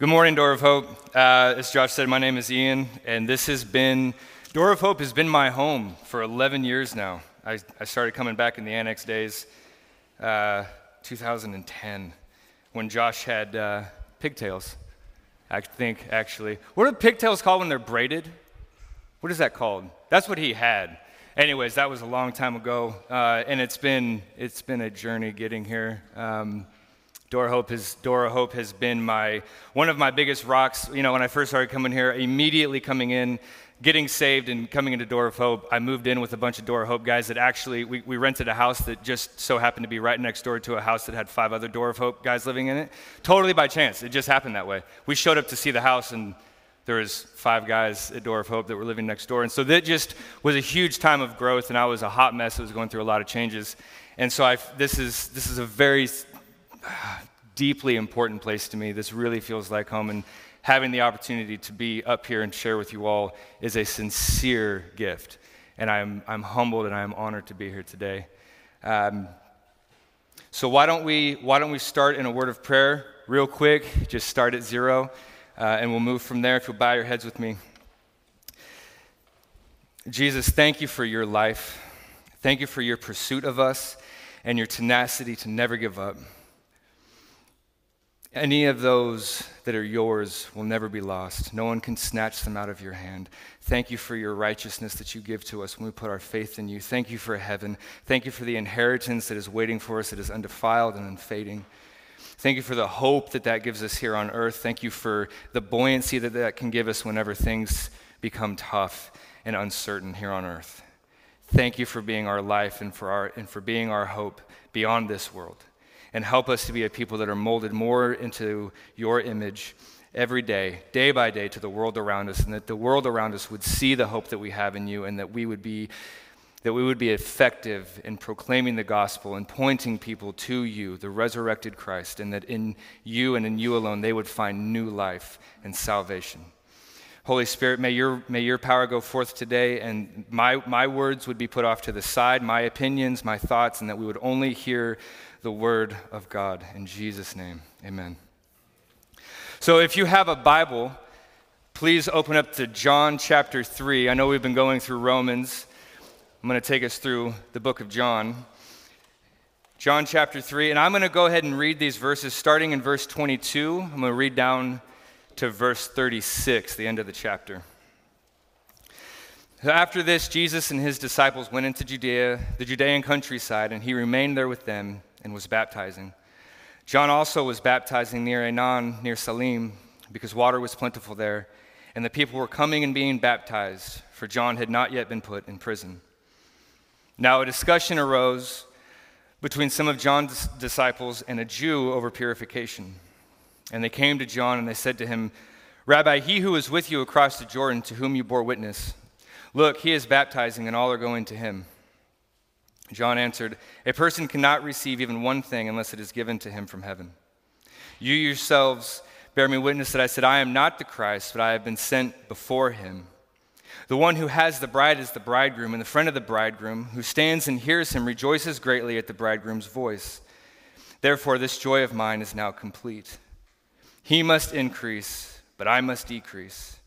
Good morning, Door of Hope. Uh, as Josh said, my name is Ian, and this has been, Door of Hope has been my home for 11 years now. I, I started coming back in the annex days, uh, 2010, when Josh had uh, pigtails, I think, actually. What are pigtails called when they're braided? What is that called? That's what he had. Anyways, that was a long time ago, uh, and it's been, it's been a journey getting here. Um, Door Hope has, Door of Hope has been my, one of my biggest rocks. You know, when I first started coming here, immediately coming in, getting saved and coming into Door of Hope, I moved in with a bunch of Door of Hope guys that actually, we, we rented a house that just so happened to be right next door to a house that had five other Door of Hope guys living in it. Totally by chance. It just happened that way. We showed up to see the house and there was five guys at Door of Hope that were living next door. And so that just was a huge time of growth and I was a hot mess. I was going through a lot of changes. And so I, this, is, this is a very deeply important place to me. This really feels like home. And having the opportunity to be up here and share with you all is a sincere gift. And I'm, I'm humbled and I'm honored to be here today. Um, so why don't we why don't we start in a word of prayer real quick? Just start at zero, uh, and we'll move from there. If you'll bow your heads with me. Jesus, thank you for your life. Thank you for your pursuit of us and your tenacity to never give up. Any of those that are yours will never be lost. No one can snatch them out of your hand. Thank you for your righteousness that you give to us when we put our faith in you. Thank you for heaven. Thank you for the inheritance that is waiting for us, that is undefiled and unfading. Thank you for the hope that that gives us here on earth. Thank you for the buoyancy that that can give us whenever things become tough and uncertain here on earth. Thank you for being our life and for, our, and for being our hope beyond this world and help us to be a people that are molded more into your image every day, day by day, to the world around us, and that the world around us would see the hope that we have in you, and that we would be that we would be effective in proclaiming the gospel and pointing people to you, the resurrected Christ, and that in you and in you alone they would find new life and salvation. Holy Spirit, may your, may your power go forth today, and my, my words would be put off to the side, my opinions, my thoughts, and that we would only hear the word of God. In Jesus' name, amen. So if you have a Bible, please open up to John chapter 3. I know we've been going through Romans. I'm going to take us through the book of John. John chapter 3, and I'm going to go ahead and read these verses starting in verse 22. I'm going to read down to verse 36, the end of the chapter. After this, Jesus and his disciples went into Judea, the Judean countryside, and he remained there with them and was baptizing. John also was baptizing near Aenon, near Salim, because water was plentiful there, and the people were coming and being baptized, for John had not yet been put in prison. Now a discussion arose between some of John's disciples and a Jew over purification. And they came to John and they said to him, Rabbi, he who is with you across the Jordan, to whom you bore witness, look, he is baptizing, and all are going to him. John answered, A person cannot receive even one thing unless it is given to him from heaven. You yourselves bear me witness that I said, I am not the Christ, but I have been sent before him. The one who has the bride is the bridegroom, and the friend of the bridegroom, who stands and hears him, rejoices greatly at the bridegroom's voice. Therefore, this joy of mine is now complete. He must increase, but I must decrease.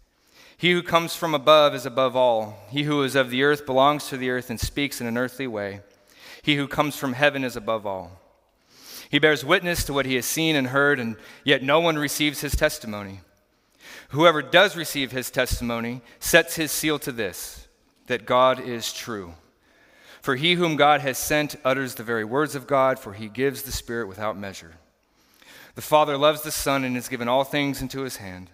He who comes from above is above all. He who is of the earth belongs to the earth and speaks in an earthly way. He who comes from heaven is above all. He bears witness to what he has seen and heard, and yet no one receives his testimony. Whoever does receive his testimony sets his seal to this that God is true. For he whom God has sent utters the very words of God, for he gives the Spirit without measure. The Father loves the Son and has given all things into his hand.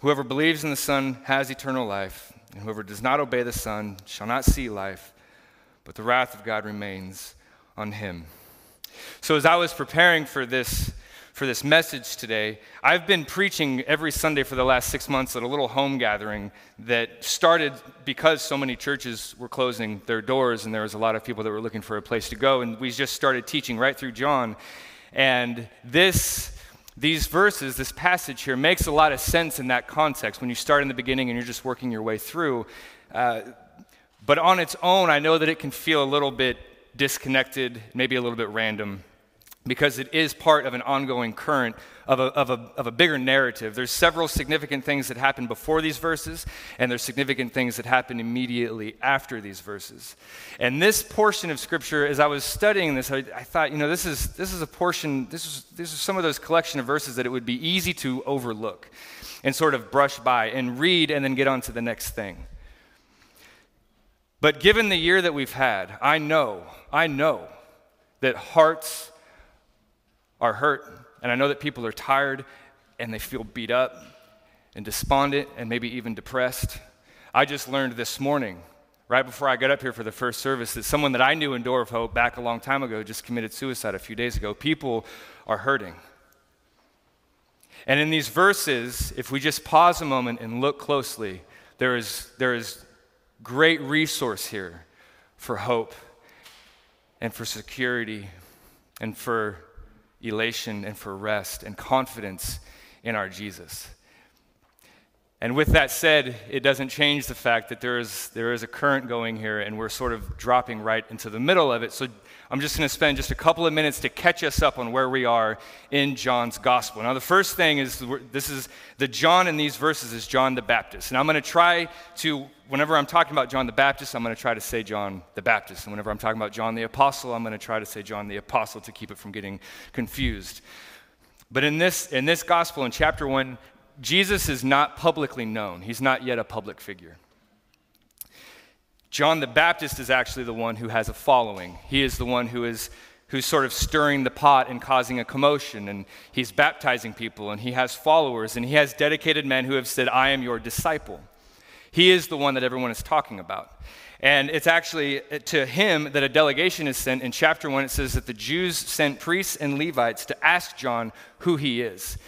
Whoever believes in the Son has eternal life, and whoever does not obey the Son shall not see life, but the wrath of God remains on him. So, as I was preparing for this, for this message today, I've been preaching every Sunday for the last six months at a little home gathering that started because so many churches were closing their doors and there was a lot of people that were looking for a place to go. And we just started teaching right through John. And this these verses, this passage here, makes a lot of sense in that context when you start in the beginning and you're just working your way through. Uh, but on its own, I know that it can feel a little bit disconnected, maybe a little bit random. because it is part of an ongoing current of a, of, a, of a bigger narrative. There's several significant things that happen before these verses, and there's significant things that happen immediately after these verses. And this portion of Scripture, as I was studying this, I, I thought, you know, this is, this is a portion, this is, this is some of those collection of verses that it would be easy to overlook and sort of brush by and read and then get on to the next thing. But given the year that we've had, I know, I know that hearts are hurt, and I know that people are tired and they feel beat up and despondent and maybe even depressed. I just learned this morning, right before I got up here for the first service, that someone that I knew in Door of Hope back a long time ago just committed suicide a few days ago. People are hurting. And in these verses, if we just pause a moment and look closely, there is, there is great resource here for hope and for security and for elation and for rest and confidence in our Jesus. And with that said, it doesn't change the fact that there is, there is a current going here and we're sort of dropping right into the middle of it. So I'm just going to spend just a couple of minutes to catch us up on where we are in John's gospel. Now, the first thing is this is the John in these verses is John the Baptist. And I'm going to try to whenever I'm talking about John the Baptist, I'm going to try to say John the Baptist. And whenever I'm talking about John the Apostle, I'm going to try to say John the Apostle to keep it from getting confused. But in this, in this gospel, in chapter 1, Jesus is not publicly known. He's not yet a public figure. John the Baptist is actually the one who has a following. He is the one who is who's sort of stirring the pot and causing a commotion and he's baptizing people and he has followers and he has dedicated men who have said I am your disciple. He is the one that everyone is talking about. And it's actually uh, to him that a delegation is sent. In chapter 1, it says that the Jews sent priests and Levites to ask John who he is.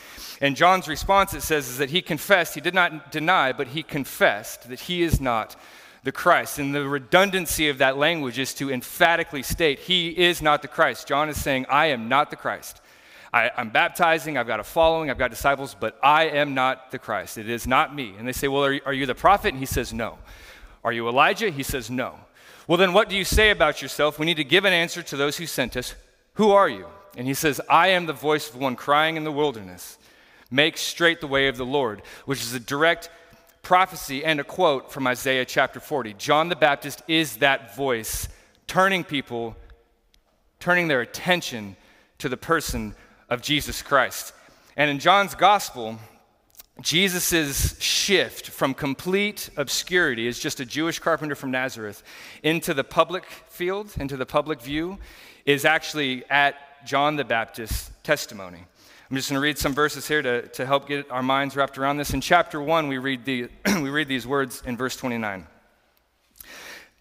And John's response, it says, is that he confessed, he did not deny, but he confessed that he is not the Christ. And the redundancy of that language is to emphatically state, he is not the Christ. John is saying, I am not the Christ. I, am baptizing, I've got a following, I've got disciples, but I am not the Christ. It is not me. And they say, Well, are you, are you the prophet? And he says, No. Are you Elijah? He says, No. Well, then what do you say about yourself? We need to give an answer to those who sent us. Who are you? And he says, I am the voice of one crying in the wilderness. Make straight the way of the Lord, which is a direct prophecy and a quote from Isaiah chapter 40. John the Baptist is that voice turning people, turning their attention to the person of Jesus Christ. And in John's gospel, Jesus' shift from complete obscurity as just a Jewish carpenter from Nazareth into the public field, into the public view, is actually at John the Baptist's testimony. I'm just going to read some verses here to, to help get our minds wrapped around this. In chapter 1, we read, the, we read these words in verse 29.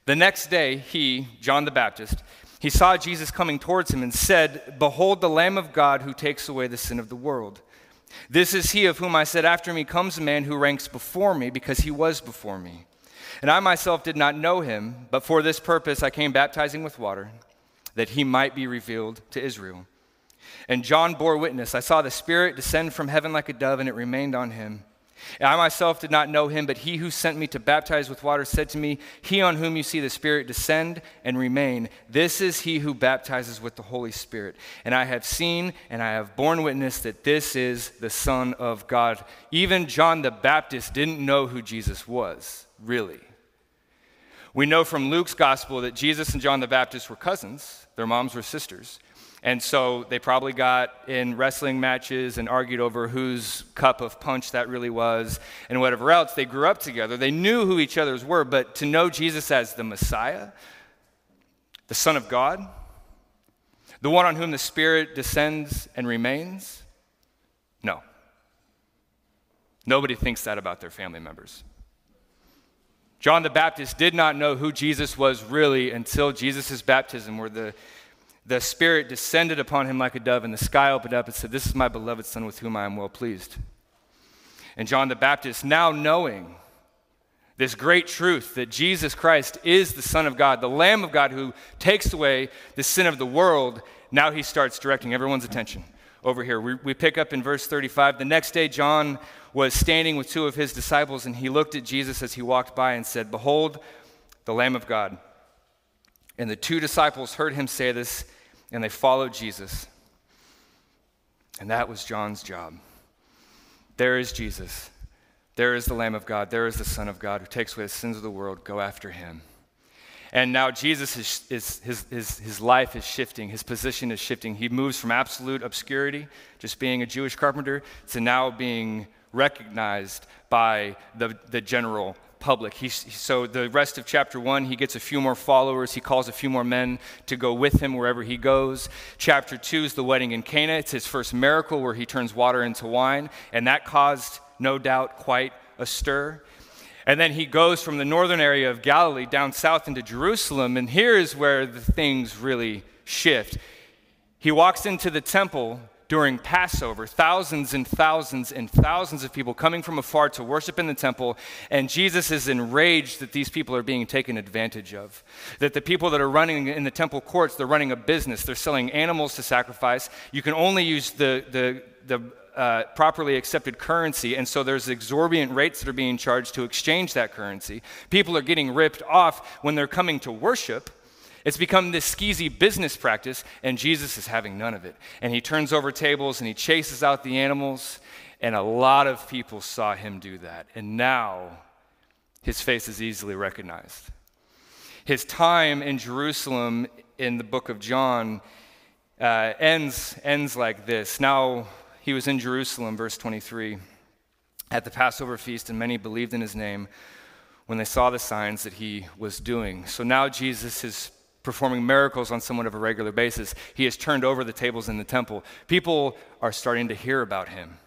The next day, he, John the Baptist, he saw Jesus coming towards him and said, Behold, the Lamb of God who takes away the sin of the world. This is he of whom I said, After me comes a man who ranks before me, because he was before me. And I myself did not know him, but for this purpose I came baptizing with water, that he might be revealed to Israel. And John bore witness. I saw the Spirit descend from heaven like a dove, and it remained on him. I myself did not know him, but he who sent me to baptize with water said to me, He on whom you see the Spirit descend and remain, this is he who baptizes with the Holy Spirit. And I have seen and I have borne witness that this is the Son of God. Even John the Baptist didn't know who Jesus was, really. We know from Luke's gospel that Jesus and John the Baptist were cousins, their moms were sisters. And so they probably got in wrestling matches and argued over whose cup of punch that really was and whatever else. They grew up together. They knew who each other's were, but to know Jesus as the Messiah, the Son of God, the one on whom the Spirit descends and remains, no. Nobody thinks that about their family members. John the Baptist did not know who Jesus was really until Jesus' baptism, where the the Spirit descended upon him like a dove, and the sky opened up and said, This is my beloved Son with whom I am well pleased. And John the Baptist, now knowing this great truth that Jesus Christ is the Son of God, the Lamb of God who takes away the sin of the world, now he starts directing everyone's attention over here. We, we pick up in verse 35. The next day, John was standing with two of his disciples, and he looked at Jesus as he walked by and said, Behold, the Lamb of God. And the two disciples heard him say this and they followed Jesus. And that was John's job. There is Jesus. There is the Lamb of God. There is the Son of God who takes away the sins of the world. Go after him. And now Jesus is, is, his, his, his life is shifting, his position is shifting. He moves from absolute obscurity, just being a Jewish carpenter, to now being recognized by the, the general public. He's, so the rest of chapter one, he gets a few more followers. He calls a few more men to go with him wherever he goes. Chapter two is the wedding in Cana. It's his first miracle where he turns water into wine, and that caused, no doubt, quite a stir. And then he goes from the northern area of Galilee down south into Jerusalem, and here is where the things really shift. He walks into the temple during Passover, thousands and thousands and thousands of people coming from afar to worship in the temple, and Jesus is enraged that these people are being taken advantage of. That the people that are running in the temple courts, they're running a business, they're selling animals to sacrifice. You can only use the, the, the uh, properly accepted currency, and so there's exorbitant rates that are being charged to exchange that currency. People are getting ripped off when they're coming to worship. It's become this skeezy business practice, and Jesus is having none of it. And he turns over tables and he chases out the animals, and a lot of people saw him do that. And now his face is easily recognized. His time in Jerusalem in the book of John uh, ends, ends like this. Now, he was in Jerusalem, verse 23, at the Passover feast, and many believed in his name when they saw the signs that he was doing. So now Jesus is performing miracles on somewhat of a regular basis. He has turned over the tables in the temple. People are starting to hear about him.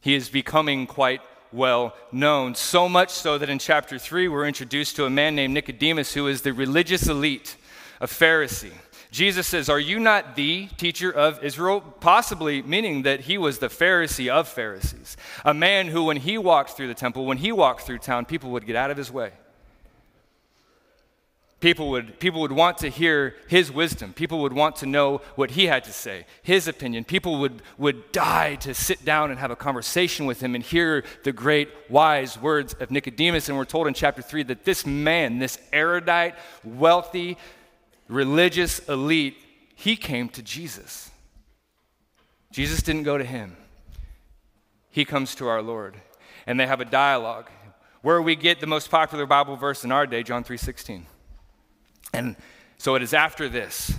He is becoming quite well known, so much so that in chapter 3 we're introduced to a man named Nicodemus who is the religious elite, a Pharisee. Jesus says, Are you not the teacher of Israel? Possibly meaning that he was the Pharisee of Pharisees. A man who, when he walked through the temple, when he walked through town, people would get out of his way. People would, people would want to hear his wisdom. People would want to know what he had to say, his opinion. People would, would die to sit down and have a conversation with him and hear the great, wise words of Nicodemus. And we're told in chapter 3 that this man, this erudite, wealthy, religious elite, he came to Jesus. Jesus didn't go to him, he comes to our Lord. And they have a dialogue where we get the most popular Bible verse in our day, John 3:16. And so it is after this.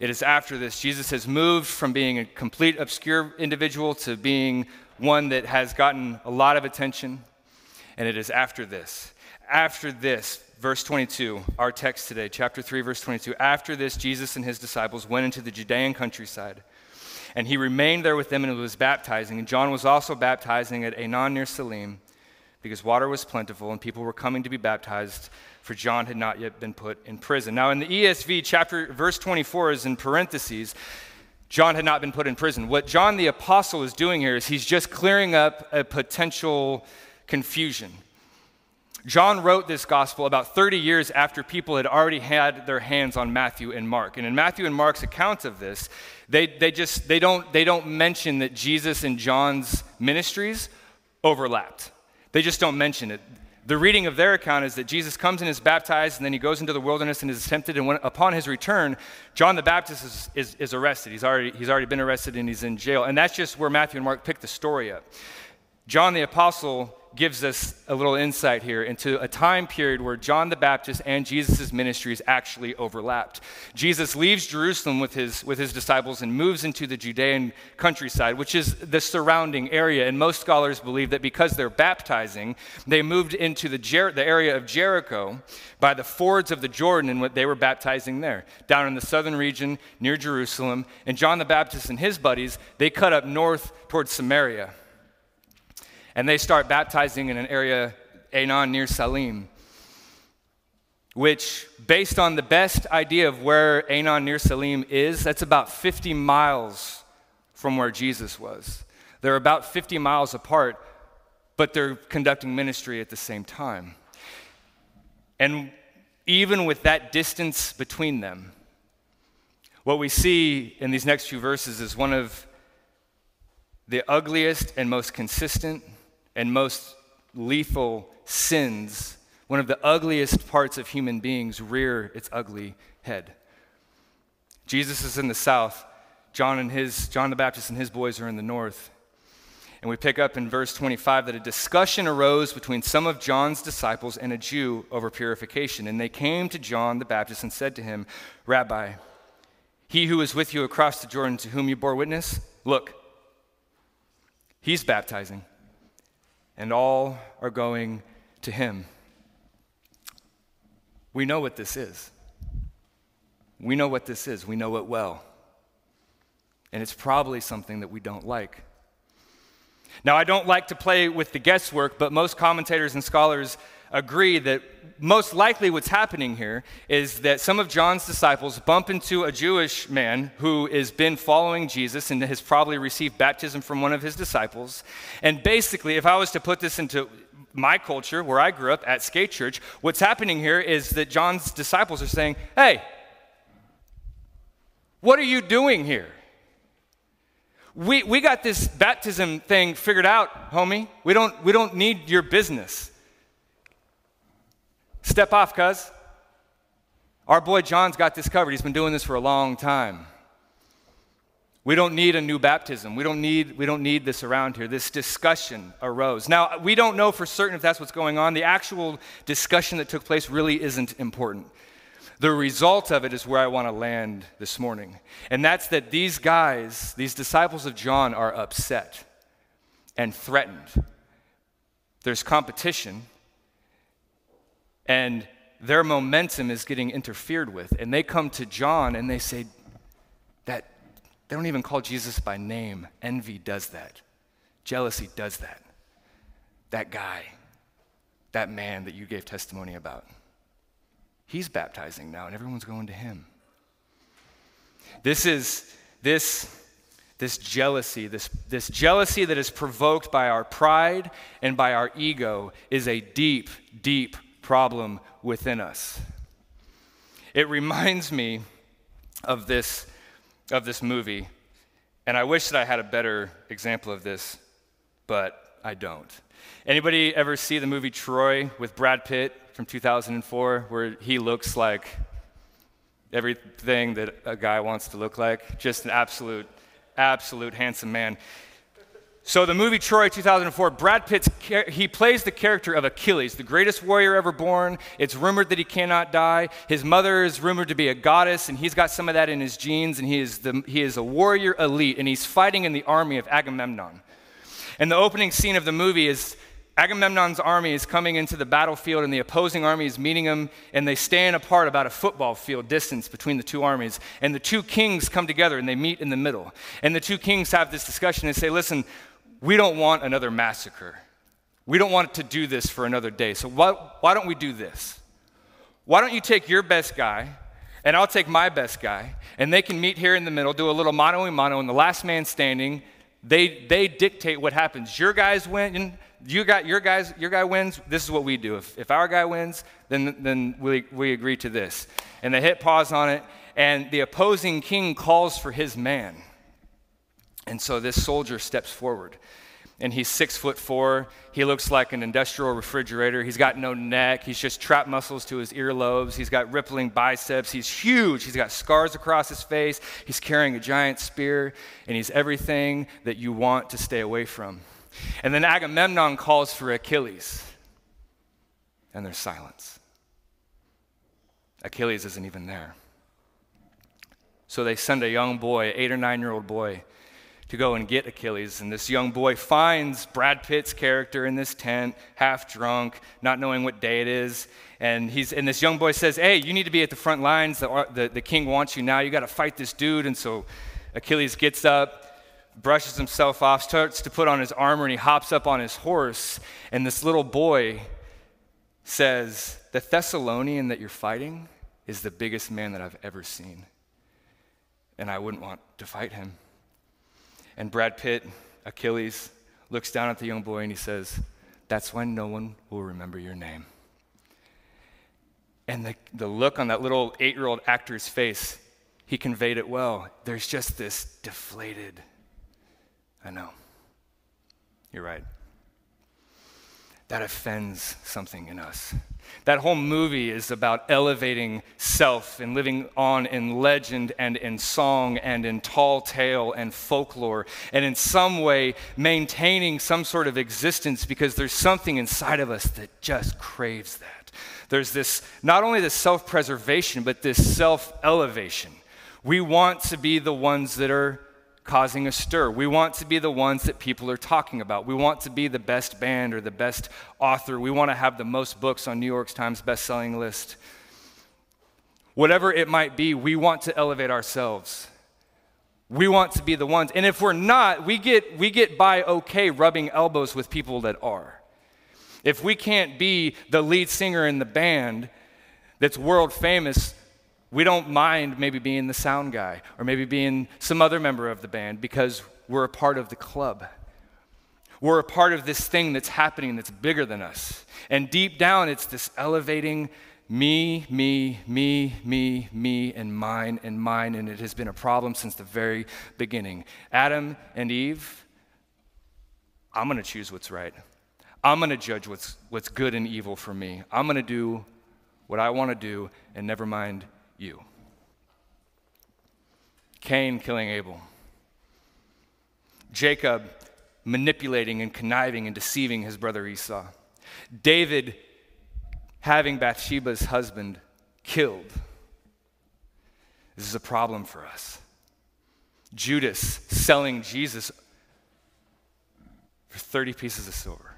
It is after this. Jesus has moved from being a complete obscure individual to being one that has gotten a lot of attention. And it is after this. After this, verse 22, our text today, chapter 3, verse 22. After this, Jesus and his disciples went into the Judean countryside, and he remained there with them and was baptizing. And John was also baptizing at Aenon near Salim, because water was plentiful and people were coming to be baptized, for John had not yet been put in prison. Now, in the ESV, chapter verse 24 is in parentheses. John had not been put in prison. What John the apostle is doing here is he's just clearing up a potential confusion. John wrote this gospel about 30 years after people had already had their hands on Matthew and Mark. And in Matthew and Mark's accounts of this, they, they just they don't, they don't mention that Jesus and John's ministries overlapped. They just don't mention it. The reading of their account is that Jesus comes and is baptized, and then he goes into the wilderness and is tempted. And when, upon his return, John the Baptist is, is, is arrested. He's already, he's already been arrested and he's in jail. And that's just where Matthew and Mark pick the story up. John the Apostle gives us a little insight here into a time period where John the Baptist and Jesus' ministries actually overlapped. Jesus leaves Jerusalem with his, with his disciples and moves into the Judean countryside, which is the surrounding area. And most scholars believe that because they're baptizing, they moved into the, Jer- the area of Jericho by the fords of the Jordan and what they were baptizing there, down in the southern region near Jerusalem. And John the Baptist and his buddies, they cut up north towards Samaria and they start baptizing in an area, Aenon, near Salim, which, based on the best idea of where Aenon near Salim is, that's about 50 miles from where Jesus was. They're about 50 miles apart, but they're conducting ministry at the same time. And even with that distance between them, what we see in these next few verses is one of the ugliest and most consistent and most lethal sins, one of the ugliest parts of human beings, rear its ugly head. Jesus is in the south, John and his John the Baptist and his boys are in the north. And we pick up in verse 25 that a discussion arose between some of John's disciples and a Jew over purification. And they came to John the Baptist and said to him, Rabbi, he who is with you across the Jordan to whom you bore witness, look, he's baptizing, and all are going to him. We know what this is. We know what this is. We know it well. And it's probably something that we don't like. Now, I don't like to play with the guesswork, but most commentators and scholars agree that most likely what's happening here is that some of John's disciples bump into a Jewish man who has been following Jesus and has probably received baptism from one of his disciples. And basically, if I was to put this into my culture, where I grew up at Skate Church, what's happening here is that John's disciples are saying, Hey, what are you doing here? We, we got this baptism thing figured out, homie. We don't, we don't need your business. Step off, cuz. Our boy John's got this covered. He's been doing this for a long time. We don't need a new baptism. We don't need, we don't need this around here. This discussion arose. Now, we don't know for certain if that's what's going on. The actual discussion that took place really isn't important. The result of it is where I want to land this morning. And that's that these guys, these disciples of John, are upset and threatened. There's competition, and their momentum is getting interfered with. And they come to John and they say, that they don't even call Jesus by name. Envy does that. Jealousy does that. That guy, that man that you gave testimony about. He's baptizing now, and everyone's going to him. This is this this jealousy, this, this jealousy that is provoked by our pride and by our ego, is a deep, deep problem within us. It reminds me of this, of this movie, and I wish that I had a better example of this, but I don't. Anybody ever see the movie Troy with Brad Pitt from 2004 where he looks like everything that a guy wants to look like? Just an absolute, absolute handsome man. So the movie Troy 2004, Brad Pitt, he plays the character of Achilles, the greatest warrior ever born. It's rumored that he cannot die. His mother is rumored to be a goddess, and he's got some of that in his genes, and he is, the, he is a warrior elite, and he's fighting in the army of Agamemnon. And the opening scene of the movie is Agamemnon's army is coming into the battlefield, and the opposing army is meeting him, and they stand apart about a football field distance between the two armies. And the two kings come together and they meet in the middle. And the two kings have this discussion and say, Listen, we don't want another massacre. We don't want to do this for another day. So why, why don't we do this? Why don't you take your best guy, and I'll take my best guy, and they can meet here in the middle, do a little mano a mano, and the last man standing, they, they dictate what happens. Your guys win you got your guys, your guy wins, this is what we do. If, if our guy wins, then, then we, we agree to this. And they hit pause on it, and the opposing king calls for his man. And so this soldier steps forward. And he's six foot four. He looks like an industrial refrigerator. He's got no neck. He's just trapped muscles to his earlobes. He's got rippling biceps. He's huge. He's got scars across his face. He's carrying a giant spear. And he's everything that you want to stay away from. And then Agamemnon calls for Achilles, and there's silence. Achilles isn't even there. So they send a young boy, eight or nine year old boy, to go and get Achilles. And this young boy finds Brad Pitt's character in this tent, half drunk, not knowing what day it is. And, he's, and this young boy says, Hey, you need to be at the front lines. The, the, the king wants you now. You got to fight this dude. And so Achilles gets up, brushes himself off, starts to put on his armor, and he hops up on his horse. And this little boy says, The Thessalonian that you're fighting is the biggest man that I've ever seen. And I wouldn't want to fight him. And Brad Pitt, Achilles, looks down at the young boy and he says, That's when no one will remember your name. And the, the look on that little eight year old actor's face, he conveyed it well. There's just this deflated I know. You're right. That offends something in us. That whole movie is about elevating self and living on in legend and in song and in tall tale and folklore, and in some way maintaining some sort of existence because there's something inside of us that just craves that. There's this, not only this self preservation, but this self elevation. We want to be the ones that are causing a stir. We want to be the ones that people are talking about. We want to be the best band or the best author. We want to have the most books on New York Times best-selling list. Whatever it might be, we want to elevate ourselves. We want to be the ones. And if we're not, we get we get by okay rubbing elbows with people that are. If we can't be the lead singer in the band that's world famous, we don't mind maybe being the sound guy or maybe being some other member of the band because we're a part of the club. We're a part of this thing that's happening that's bigger than us. And deep down, it's this elevating me, me, me, me, me, and mine, and mine. And it has been a problem since the very beginning. Adam and Eve, I'm going to choose what's right. I'm going to judge what's, what's good and evil for me. I'm going to do what I want to do and never mind you. Cain killing Abel. Jacob manipulating and conniving and deceiving his brother Esau. David having Bathsheba's husband killed. This is a problem for us. Judas selling Jesus for 30 pieces of silver.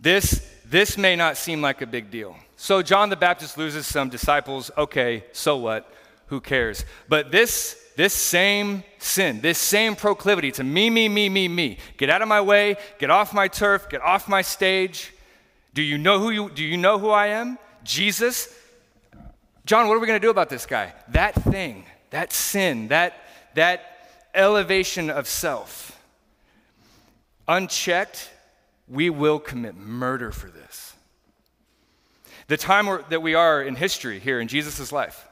This, this may not seem like a big deal. So John the Baptist loses some disciples. Okay, so what? Who cares? But this this same sin, this same proclivity to me, me, me, me, me, get out of my way, get off my turf, get off my stage. Do you know who you do you know who I am? Jesus. John, what are we going to do about this guy? That thing, that sin, that that elevation of self. Unchecked, we will commit murder for this the time that we are in history here in Jesus' life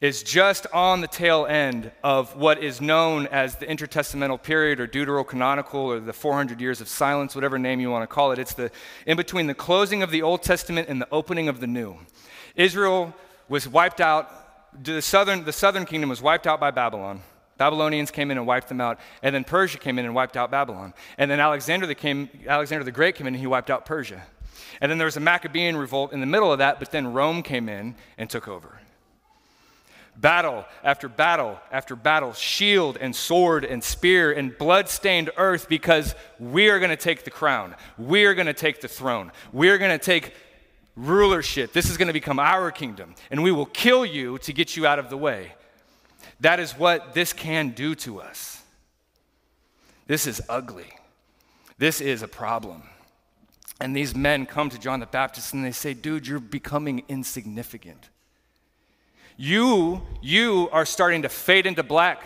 is just on the tail end of what is known as the intertestamental period or deuterocanonical or the 400 years of silence, whatever name you want to call it. It's the in between the closing of the Old Testament and the opening of the New. Israel was wiped out, the southern, the southern kingdom was wiped out by Babylon. Babylonians came in and wiped them out, and then Persia came in and wiped out Babylon. And then Alexander the, came, Alexander the Great came in and he wiped out Persia. And then there was a Maccabean revolt in the middle of that, but then Rome came in and took over. Battle after battle after battle, shield and sword and spear and blood-stained earth because we are going to take the crown. We are going to take the throne. We are going to take rulership. This is going to become our kingdom, and we will kill you to get you out of the way. That is what this can do to us. This is ugly. This is a problem. And these men come to John the Baptist and they say, Dude, you're becoming insignificant. You, you are starting to fade into black.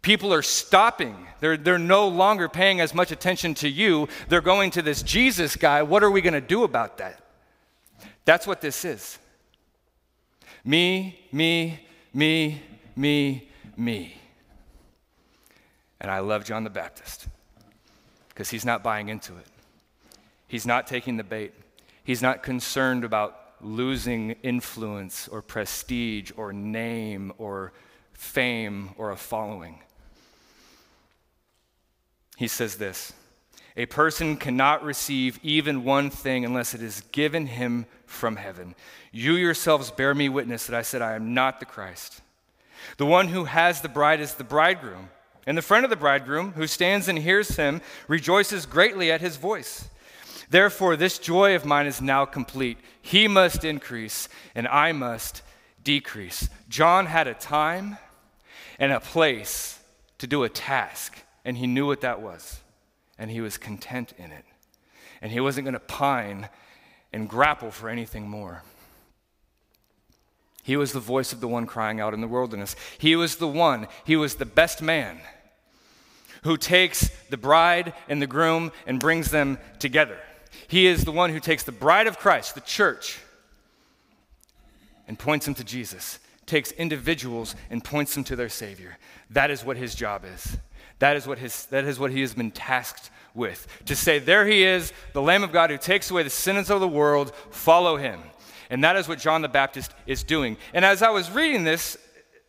People are stopping. They're, they're no longer paying as much attention to you. They're going to this Jesus guy. What are we going to do about that? That's what this is. Me, me, me, me, me. And I love John the Baptist because he's not buying into it. He's not taking the bait. He's not concerned about losing influence or prestige or name or fame or a following. He says this A person cannot receive even one thing unless it is given him from heaven. You yourselves bear me witness that I said, I am not the Christ. The one who has the bride is the bridegroom. And the friend of the bridegroom, who stands and hears him, rejoices greatly at his voice. Therefore, this joy of mine is now complete. He must increase, and I must decrease. John had a time and a place to do a task, and he knew what that was, and he was content in it. And he wasn't going to pine and grapple for anything more. He was the voice of the one crying out in the wilderness. He was the one, he was the best man who takes the bride and the groom and brings them together. He is the one who takes the bride of Christ, the church, and points them to Jesus, takes individuals and points them to their Savior. That is what his job is. That is what, his, that is what he has been tasked with. To say, There he is, the Lamb of God who takes away the sins of the world, follow him. And that is what John the Baptist is doing. And as I was reading this,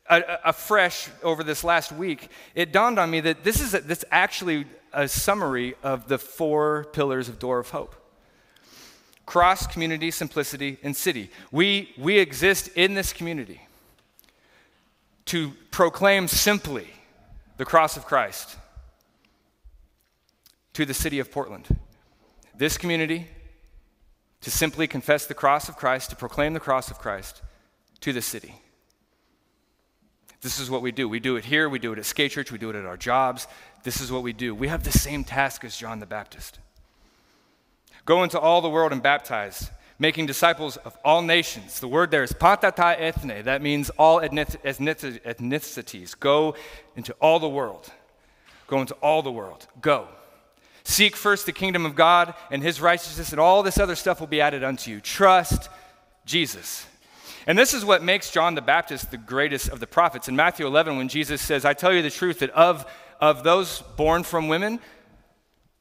afresh over this last week, it dawned on me that this is a, this actually a summary of the four pillars of Door of Hope cross, community, simplicity, and city. We, we exist in this community to proclaim simply the cross of Christ to the city of Portland. This community to simply confess the cross of Christ, to proclaim the cross of Christ to the city. This is what we do. We do it here, we do it at Skate Church, we do it at our jobs. This is what we do. We have the same task as John the Baptist. Go into all the world and baptize, making disciples of all nations. The word there is panta ta ethne. That means all ethnicities. Go into all the world. Go into all the world. Go. Seek first the kingdom of God and his righteousness, and all this other stuff will be added unto you. Trust Jesus. And this is what makes John the Baptist the greatest of the prophets. In Matthew 11, when Jesus says, I tell you the truth that of, of those born from women,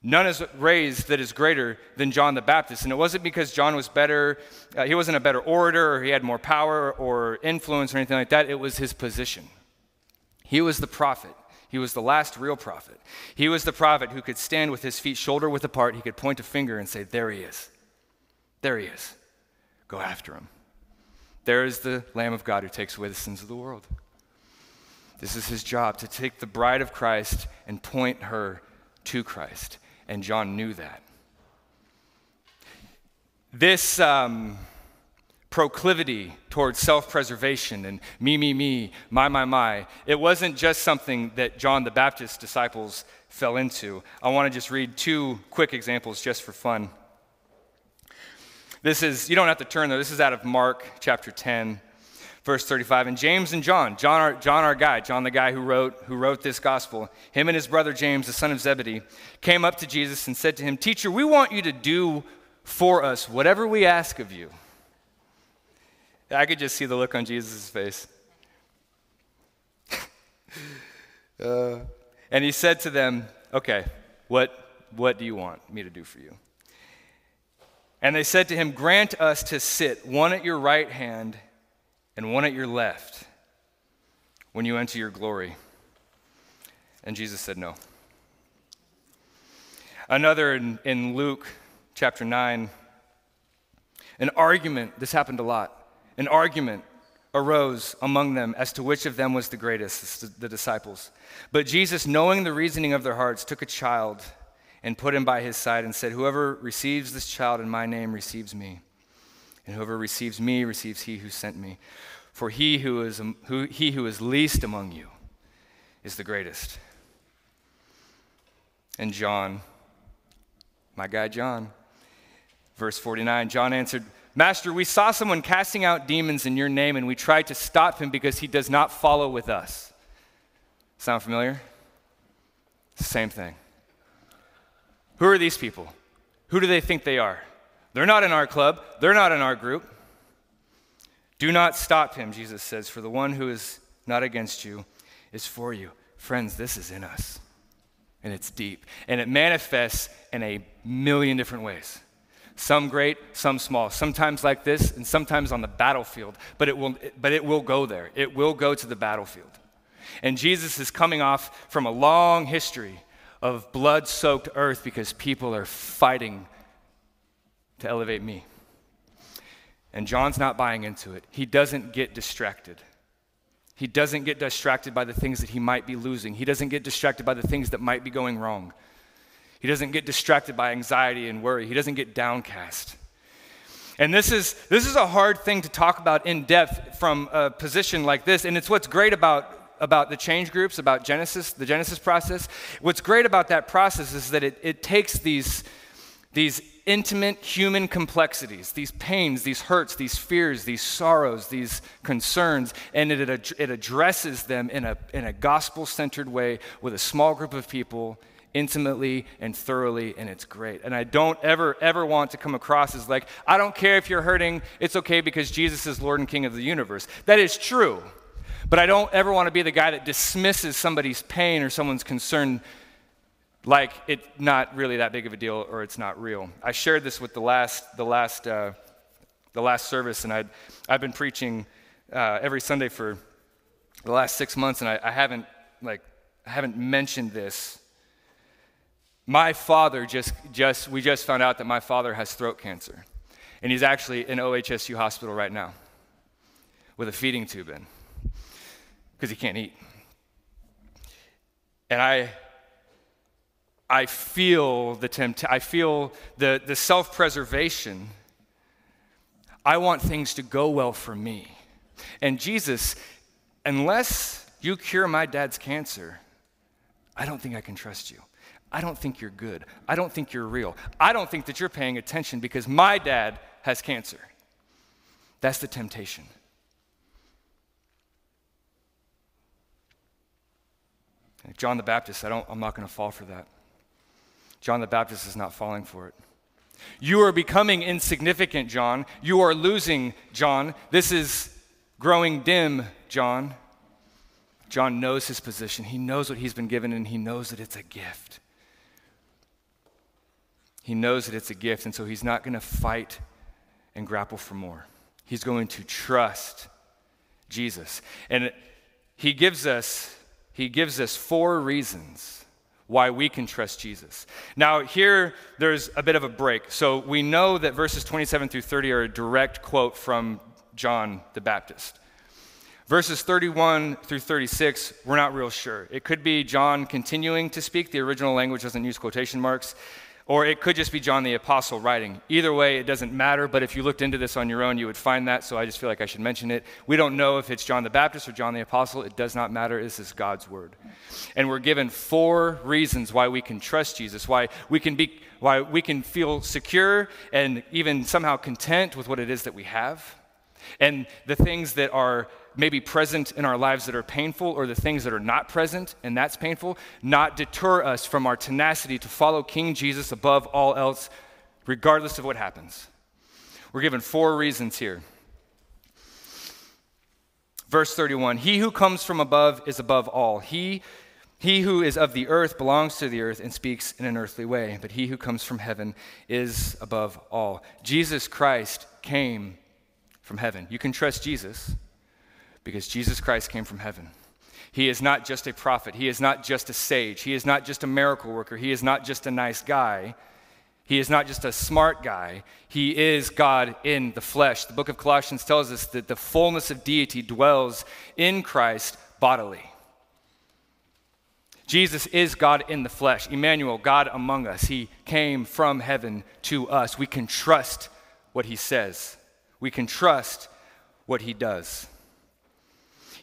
none is raised that is greater than John the Baptist. And it wasn't because John was better, uh, he wasn't a better orator, or he had more power or influence or anything like that. It was his position. He was the prophet. He was the last real prophet. He was the prophet who could stand with his feet shoulder width apart. He could point a finger and say, There he is. There he is. Go after him. There is the Lamb of God who takes away the sins of the world. This is his job to take the bride of Christ and point her to Christ. And John knew that. This. Um, proclivity towards self preservation and me, me, me, my, my, my. It wasn't just something that John the Baptist's disciples fell into. I want to just read two quick examples just for fun. This is, you don't have to turn though, this is out of Mark chapter 10. Verse 35, and James and John, John our, John our guy, John the guy who wrote, who wrote this gospel, him and his brother James, the son of Zebedee, came up to Jesus and said to him, Teacher, we want you to do for us whatever we ask of you. I could just see the look on Jesus' face. uh, and he said to them, Okay, what, what do you want me to do for you? And they said to him, Grant us to sit one at your right hand and one at your left when you enter your glory. And Jesus said, No. Another in, in Luke chapter 9, an argument, this happened a lot an argument arose among them as to which of them was the greatest, the disciples. But Jesus, knowing the reasoning of their hearts, took a child and put him by his side and said, Whoever receives this child in my name receives me, and whoever receives me receives he who sent me. For he who is, who, he who is least among you is the greatest. And John, my guy John, verse 49, John answered, Master, we saw someone casting out demons in your name, and we tried to stop him because he does not follow with us. Sound familiar? Same thing. Who are these people? Who do they think they are? They're not in our club, they're not in our group. Do not stop him, Jesus says, for the one who is not against you is for you. Friends, this is in us, and it's deep, and it manifests in a million different ways some great, some small, sometimes like this, and sometimes on the battlefield, but it will, but it will go there. It will go to the battlefield. And Jesus is coming off from a long history of blood soaked earth because people are fighting to elevate me. And John's not buying into it. He doesn't get distracted. He doesn't get distracted by the things that he might be losing. He doesn't get distracted by the things that might be going wrong. He doesn't get distracted by anxiety and worry. He doesn't get downcast. And this is, this is a hard thing to talk about in depth from a position like this. And it's what's great about, about the change groups, about Genesis, the Genesis process. What's great about that process is that it, it takes these, these intimate human complexities, these pains, these hurts, these fears, these sorrows, these concerns, and it, it addresses them in a, in a gospel centered way with a small group of people intimately and thoroughly, and it's great. And I don't ever, ever want to come across as like, I don't care if you're hurting, it's okay because Jesus is Lord and King of the universe. That is true. But I don't ever want to be the guy that dismisses somebody's pain or someone's concern like it's not really that big of a deal or it's not real. I shared this with the last, the last, uh, the last service, and i I've been preaching uh, every Sunday for the last six months, and I, I haven't like I haven't mentioned this. My father just, just we just found out that my father has throat cancer, and he's actually in OHSU hospital right now with a feeding tube in because he can't eat. And I I feel the tempt- I feel the, the self-preservation. I want things to go well for me. And Jesus, unless you cure my dad's cancer, I don't think I can trust you. I don't think you're good. I don't think you're real. I don't think that you're paying attention because my dad has cancer. That's the temptation. John the Baptist, I don't, I'm not going to fall for that. John the Baptist is not falling for it. You are becoming insignificant, John. You are losing, John. This is growing dim, John. John knows his position. He knows what he's been given, and he knows that it's a gift. He knows that it's a gift, and so he's not going to fight and grapple for more. He's going to trust Jesus. And he gives us he gives us four reasons why we can trust Jesus. Now, here there's a bit of a break. So we know that verses 27 through 30 are a direct quote from John the Baptist. Verses 31 through 36, we're not real sure. It could be John continuing to speak. The original language doesn't use quotation marks. Or it could just be John the Apostle writing. Either way, it doesn't matter, but if you looked into this on your own, you would find that, so I just feel like I should mention it. We don't know if it's John the Baptist or John the Apostle. It does not matter. This is God's word. And we're given four reasons why we can trust Jesus, why we can, be, why we can feel secure and even somehow content with what it is that we have. And the things that are maybe present in our lives that are painful or the things that are not present and that's painful not deter us from our tenacity to follow King Jesus above all else, regardless of what happens. We're given four reasons here. Verse 31 He who comes from above is above all. He, he who is of the earth belongs to the earth and speaks in an earthly way, but he who comes from heaven is above all. Jesus Christ came from heaven. You can trust Jesus because Jesus Christ came from heaven. He is not just a prophet. He is not just a sage. He is not just a miracle worker. He is not just a nice guy. He is not just a smart guy. He is God in the flesh. The book of Colossians tells us that the fullness of deity dwells in Christ bodily. Jesus is God in the flesh, Emmanuel, God among us. He came from heaven to us. We can trust what he says, we can trust what he does.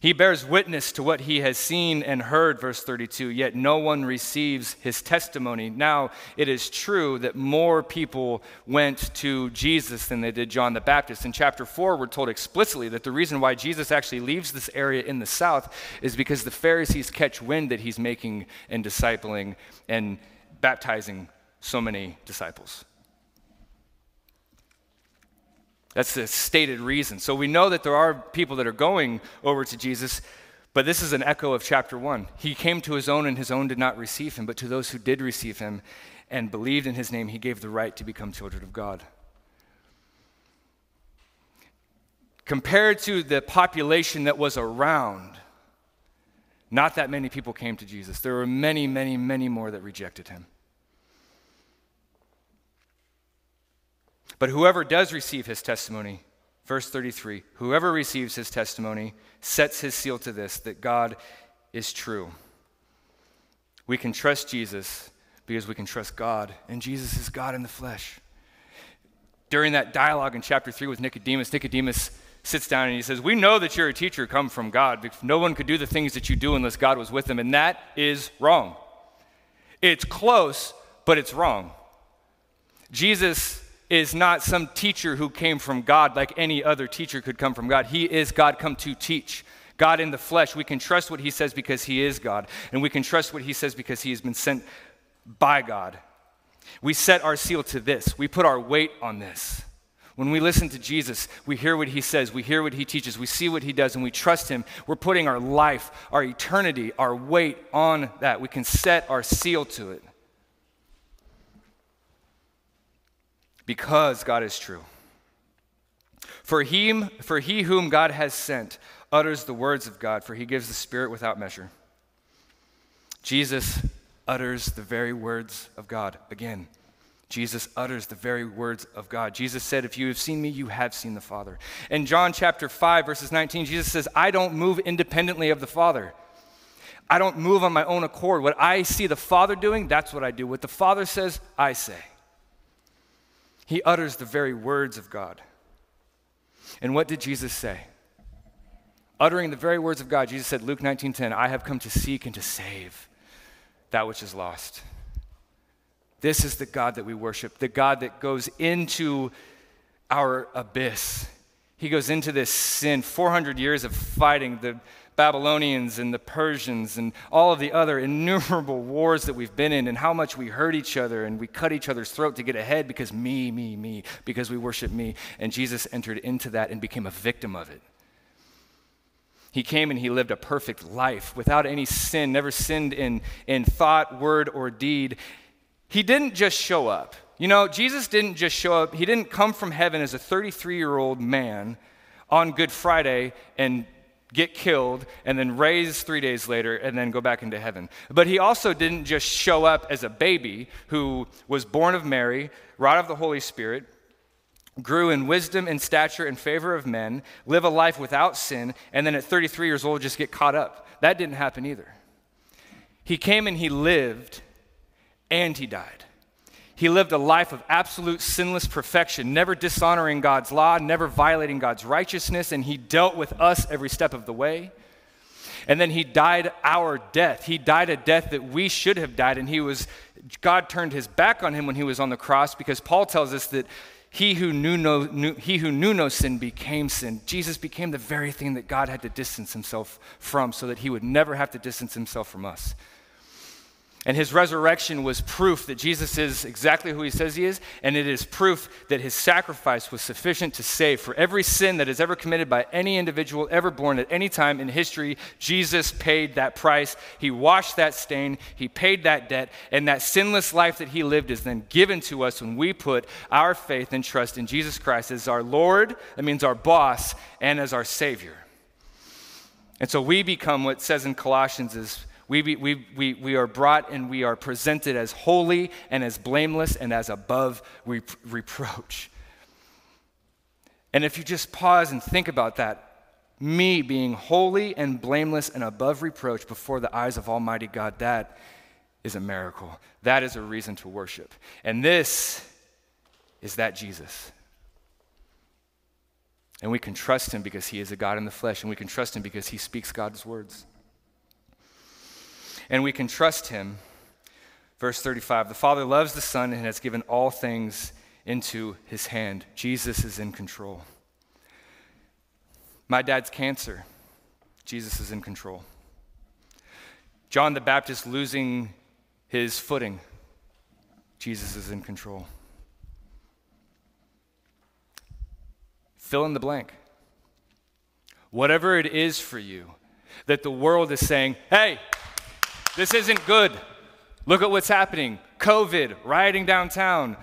He bears witness to what he has seen and heard, verse 32, yet no one receives his testimony. Now, it is true that more people went to Jesus than they did John the Baptist. In chapter 4, we're told explicitly that the reason why Jesus actually leaves this area in the south is because the Pharisees catch wind that he's making and discipling and baptizing so many disciples. That's the stated reason. So we know that there are people that are going over to Jesus, but this is an echo of chapter 1. He came to his own, and his own did not receive him, but to those who did receive him and believed in his name, he gave the right to become children of God. Compared to the population that was around, not that many people came to Jesus. There were many, many, many more that rejected him. But whoever does receive his testimony, verse 33, whoever receives his testimony sets his seal to this that God is true. We can trust Jesus because we can trust God, and Jesus is God in the flesh. During that dialogue in chapter 3 with Nicodemus, Nicodemus sits down and he says, We know that you're a teacher come from God, no one could do the things that you do unless God was with them, and that is wrong. It's close, but it's wrong. Jesus is not some teacher who came from God like any other teacher could come from God. He is God come to teach. God in the flesh. We can trust what he says because he is God. And we can trust what he says because he has been sent by God. We set our seal to this, we put our weight on this. When we listen to Jesus, we hear what he says, we hear what he teaches, we see what he does, and we trust him. We're putting our life, our eternity, our weight on that. We can set our seal to it. Because God is true. For he, for he whom God has sent utters the words of God, for he gives the Spirit without measure. Jesus utters the very words of God. Again, Jesus utters the very words of God. Jesus said, If you have seen me, you have seen the Father. In John chapter 5, verses 19, Jesus says, I don't move independently of the Father. I don't move on my own accord. What I see the Father doing, that's what I do. What the Father says, I say. He utters the very words of God. And what did Jesus say? Uttering the very words of God, Jesus said, Luke 19:10, I have come to seek and to save that which is lost. This is the God that we worship, the God that goes into our abyss. He goes into this sin, 400 years of fighting the Babylonians and the Persians and all of the other innumerable wars that we've been in, and how much we hurt each other and we cut each other's throat to get ahead because me, me, me, because we worship me. And Jesus entered into that and became a victim of it. He came and he lived a perfect life without any sin, never sinned in, in thought, word, or deed. He didn't just show up. You know, Jesus didn't just show up, he didn't come from heaven as a 33 year old man on Good Friday and get killed and then raise three days later and then go back into heaven. But he also didn't just show up as a baby who was born of Mary, wrought of the Holy Spirit, grew in wisdom and stature and favor of men, live a life without sin, and then at 33 years old just get caught up. That didn't happen either. He came and he lived and he died. He lived a life of absolute sinless perfection, never dishonoring God's law, never violating God's righteousness, and he dealt with us every step of the way. And then he died our death. He died a death that we should have died, and he was God turned his back on him when he was on the cross because Paul tells us that he who knew no, knew, he who knew no sin became sin. Jesus became the very thing that God had to distance himself from so that he would never have to distance himself from us. And his resurrection was proof that Jesus is exactly who he says he is, and it is proof that his sacrifice was sufficient to save. For every sin that is ever committed by any individual ever born at any time in history, Jesus paid that price. He washed that stain, he paid that debt, and that sinless life that he lived is then given to us when we put our faith and trust in Jesus Christ as our Lord, that means our boss, and as our Savior. And so we become what says in Colossians is we, we, we, we are brought and we are presented as holy and as blameless and as above reproach. And if you just pause and think about that, me being holy and blameless and above reproach before the eyes of Almighty God, that is a miracle. That is a reason to worship. And this is that Jesus. And we can trust him because he is a God in the flesh, and we can trust him because he speaks God's words and we can trust him. Verse 35 The Father loves the Son and has given all things into his hand. Jesus is in control. My dad's cancer, Jesus is in control. John the Baptist losing his footing, Jesus is in control. Fill in the blank. Whatever it is for you that the world is saying, hey, this isn't good. Look at what's happening COVID, rioting downtown.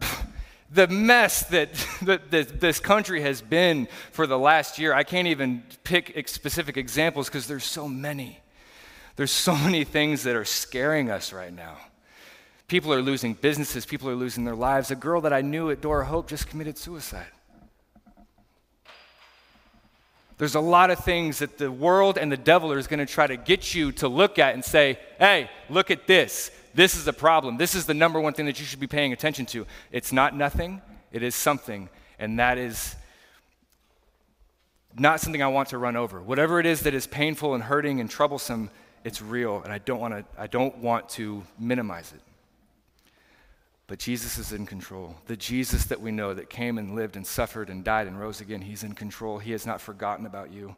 the mess that, that, this country has been for the last year, I can't even pick specific examples because there's so many. There's so many things that are scaring us right now. People are losing businesses, people are losing their lives. A girl that I knew at Door Hope just committed suicide. There's a lot of things that the world and the devil is going to try to get you to look at and say, hey, look at this. This is a problem. This is the number one thing that you should be paying attention to. It's not nothing, it is something. And that is not something I want to run over. Whatever it is that is painful and hurting and troublesome, it's real. And I don't, want to, I don't want to minimize it. But Jesus is in control. The Jesus that we know that came and lived and suffered and died and rose again, he's in control. He has not forgotten about you.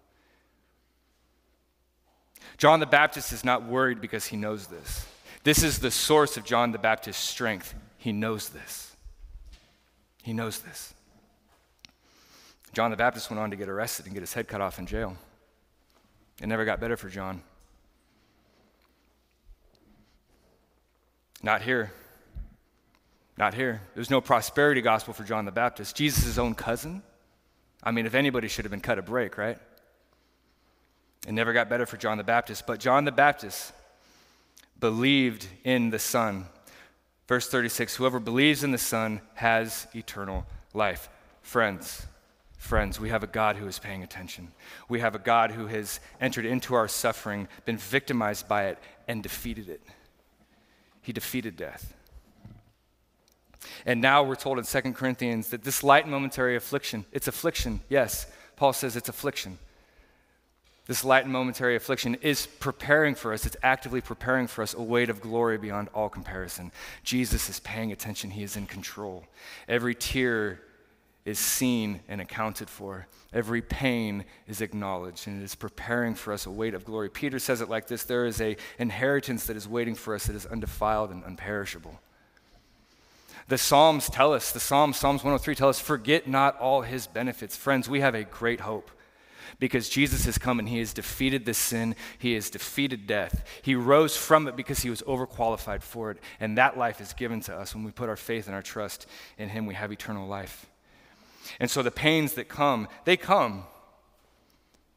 John the Baptist is not worried because he knows this. This is the source of John the Baptist's strength. He knows this. He knows this. John the Baptist went on to get arrested and get his head cut off in jail. It never got better for John. Not here. Not here. There's no prosperity gospel for John the Baptist. Jesus' own cousin. I mean, if anybody should have been cut a break, right? It never got better for John the Baptist. But John the Baptist believed in the Son. Verse 36 Whoever believes in the Son has eternal life. Friends, friends, we have a God who is paying attention. We have a God who has entered into our suffering, been victimized by it, and defeated it. He defeated death. And now we're told in 2 Corinthians that this light and momentary affliction, it's affliction, yes. Paul says it's affliction this light and momentary affliction is preparing for us, it's actively preparing for us a weight of glory beyond all comparison. Jesus is paying attention, He is in control. Every tear is seen and accounted for, every pain is acknowledged, and it is preparing for us a weight of glory. Peter says it like this there is an inheritance that is waiting for us that is undefiled and unperishable. The Psalms tell us, the Psalms, Psalms 103 tell us, forget not all his benefits. Friends, we have a great hope because Jesus has come and he has defeated this sin. He has defeated death. He rose from it because he was overqualified for it. And that life is given to us when we put our faith and our trust in him. We have eternal life. And so the pains that come, they come.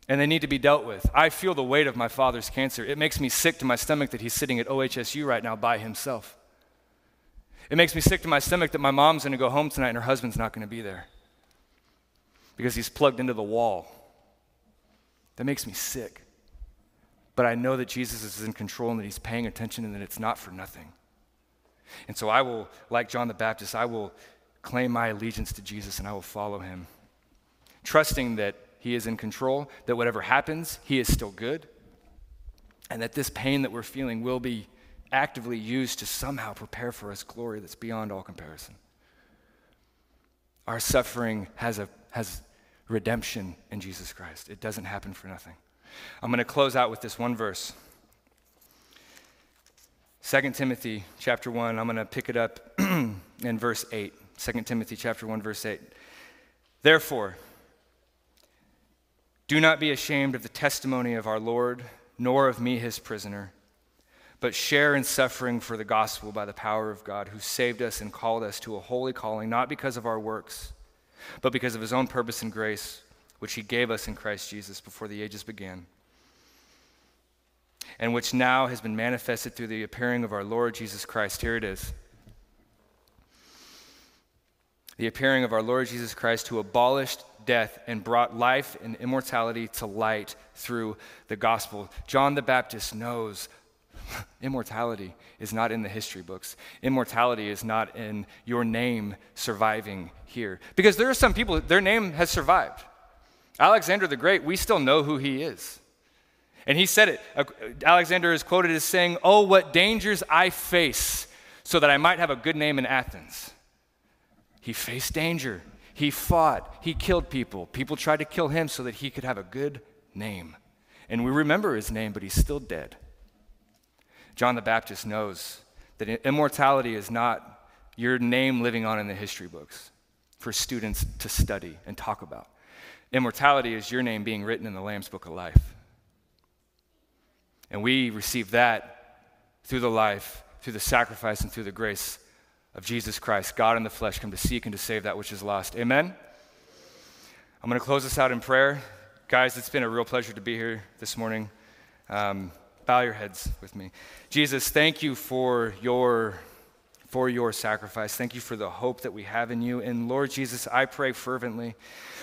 And they need to be dealt with. I feel the weight of my father's cancer. It makes me sick to my stomach that he's sitting at OHSU right now by himself. It makes me sick to my stomach that my mom's going to go home tonight and her husband's not going to be there because he's plugged into the wall. That makes me sick. But I know that Jesus is in control and that he's paying attention and that it's not for nothing. And so I will, like John the Baptist, I will claim my allegiance to Jesus and I will follow him, trusting that he is in control, that whatever happens, he is still good, and that this pain that we're feeling will be actively used to somehow prepare for us glory that's beyond all comparison. Our suffering has, a, has redemption in Jesus Christ. It doesn't happen for nothing. I'm going to close out with this one verse. 2 Timothy chapter 1, I'm going to pick it up in verse 8. 2 Timothy chapter 1 verse 8. Therefore, do not be ashamed of the testimony of our Lord, nor of me his prisoner, but share in suffering for the gospel by the power of God who saved us and called us to a holy calling, not because of our works, but because of his own purpose and grace, which he gave us in Christ Jesus before the ages began, and which now has been manifested through the appearing of our Lord Jesus Christ. Here it is. The appearing of our Lord Jesus Christ, who abolished death and brought life and immortality to light through the gospel. John the Baptist knows immortality is not in the history books. Immortality is not in your name surviving here. Because there are some people, their name has survived. Alexander the Great, we still know who he is. And he said it. Alexander is quoted as saying, Oh, what dangers I face so that I might have a good name in Athens. He faced danger. He fought. He killed people. People tried to kill him so that he could have a good name. And we remember his name, but he's still dead. John the Baptist knows that immortality is not your name living on in the history books for students to study and talk about. Immortality is your name being written in the Lamb's Book of Life. And we receive that through the life, through the sacrifice, and through the grace of Jesus Christ, God in the flesh, come to seek and to save that which is lost. Amen? I'm going to close this out in prayer. Guys, it's been a real pleasure to be here this morning. Um, bow your heads with me. Jesus, thank you for your for your sacrifice. Thank you for the hope that we have in you. And Lord Jesus, I pray fervently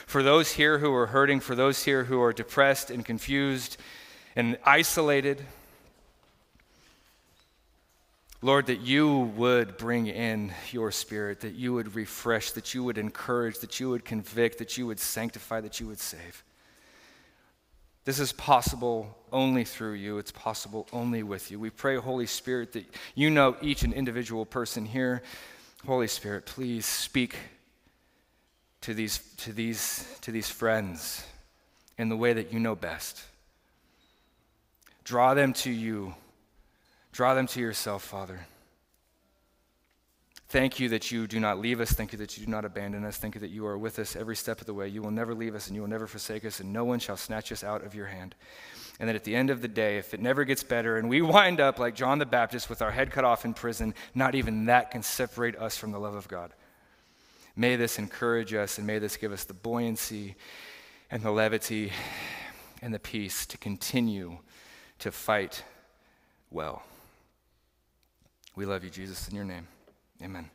for those here who are hurting, for those here who are depressed and confused and isolated. Lord, that you would bring in your spirit, that you would refresh, that you would encourage, that you would convict, that you would sanctify, that you would save. This is possible only through you. It's possible only with you. We pray, Holy Spirit, that you know each and individual person here. Holy Spirit, please speak to these, to these, to these friends in the way that you know best. Draw them to you. Draw them to yourself, Father. Thank you that you do not leave us. Thank you that you do not abandon us. Thank you that you are with us every step of the way. You will never leave us and you will never forsake us, and no one shall snatch us out of your hand. And that at the end of the day, if it never gets better and we wind up like John the Baptist with our head cut off in prison, not even that can separate us from the love of God. May this encourage us and may this give us the buoyancy and the levity and the peace to continue to fight well. We love you, Jesus, in your name. Amen.